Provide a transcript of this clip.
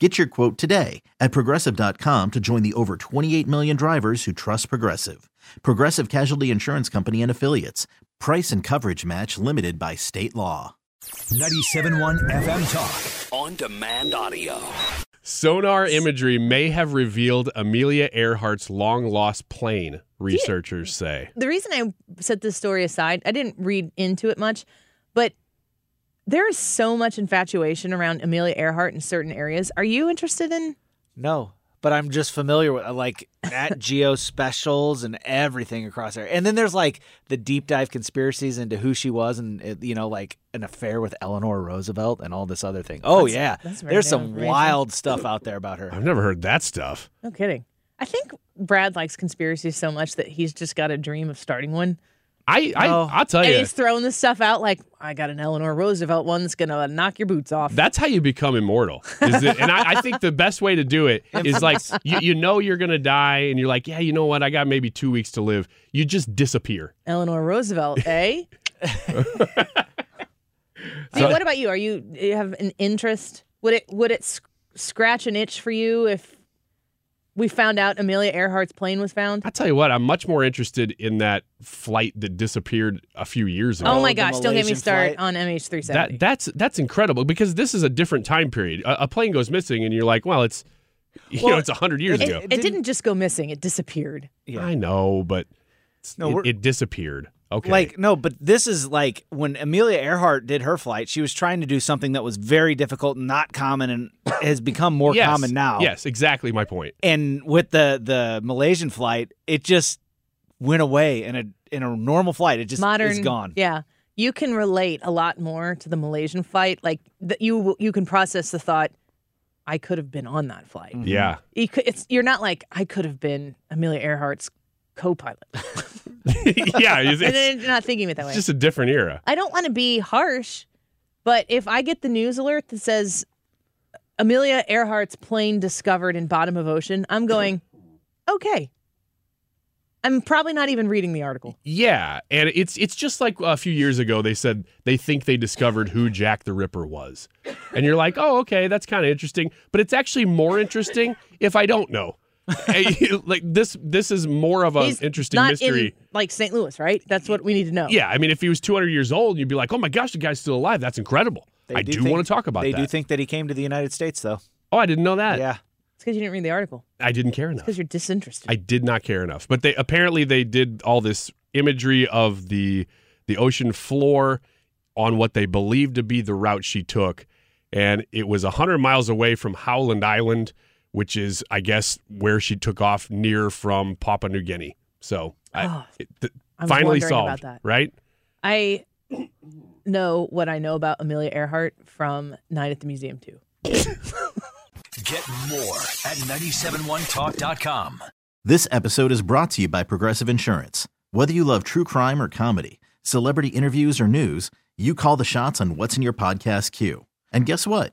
Get your quote today at progressive.com to join the over 28 million drivers who trust Progressive. Progressive Casualty Insurance Company and Affiliates. Price and coverage match limited by state law. 97.1 FM Talk. On demand audio. Sonar imagery may have revealed Amelia Earhart's long lost plane, researchers say. The reason I set this story aside, I didn't read into it much, but there is so much infatuation around Amelia Earhart in certain areas. Are you interested in? No, but I'm just familiar with like at Geo specials and everything across there. And then there's like the deep dive conspiracies into who she was and uh, you know like an affair with Eleanor Roosevelt and all this other thing. Oh That's- yeah, that's there's some outrageous. wild stuff out there about her. I've never heard that stuff. No kidding. I think Brad likes conspiracies so much that he's just got a dream of starting one. I, I No. I'll tell and you, he's throwing this stuff out like, I got an Eleanor Roosevelt one that's going to knock your boots off. that's how you become immortal. Is it, and I, I think the best way to do it is like you, you know you're gonna die, and you're like, yeah, you know what? I got maybe two weeks to live. You just disappear. Eleanor Roosevelt, eh? See, what about you? Are you, do you have an interest? Would it would it sc- scratch an itch for you if we found out Amelia Earhart's plane was found? I tell you what, I'm much more interested in that flight that disappeared a few years ago. Oh my oh, gosh! Don't get me Malaysian started flight? on MH370. that that's that's incredible because this is a different time period. A, a plane goes missing, and you're like, well, it's you know, Well, it's hundred years it, ago. it didn't just go missing; it disappeared. Yeah. I know, but No, it, it disappeared. Okay, Like no, but this is like when Amelia Earhart did her flight. She was trying to do something that was very difficult, and not common, and has become more yes, common now. Yes, exactly my point. and with the the Malaysian flight, it just went away in a in a normal flight. It just Modern, is gone. Yeah, you can relate a lot more to the Malaysian flight. Like that, you you can process the thought, I could have been on that flight. Mm-hmm. Yeah, You could, it's you're not like I could have been Amelia Earhart's co-pilot, yeah, it's, and then you're not thinking of it that way. It's just a different era. I don't want to be harsh, but if I get the news alert that says Amelia Earhart's plane discovered in bottom of ocean, I'm going, okay. I'm probably not even reading the article. Yeah, and it's it's just like a few years ago they said they think they discovered who Jack the Ripper was, and you're like, oh, okay, that's kind of interesting, but it's actually more interesting if I don't know. Hey, like this, this is more of an He's interesting not mystery. in like St. Louis, right? That's what we need to know. Yeah, I mean, if he was 200 years old, you'd be like, "Oh my gosh, the guy's still alive. That's incredible." They I do, think- want to talk about They that. They do think that he came to the United States, though. oh, I didn't know that. Yeah. It's because you didn't read the article. I didn't care enough. Because you're disinterested. I did not care enough. But they apparently they did all this imagery of the the ocean floor on what they believed to be the route she took, and it was hundred miles away from Howland Island, which is, I guess, where she took off near from Papua New Guinea. So I, Oh, it, th- I was finally wondering solved, about that. right? I know what I know about Amelia Earhart from Night at the Museum too. Get more at 971talk.com. This episode is brought to you by Progressive Insurance. Whether you love true crime or comedy, celebrity interviews or news, you call the shots on what's in your podcast queue. And guess what?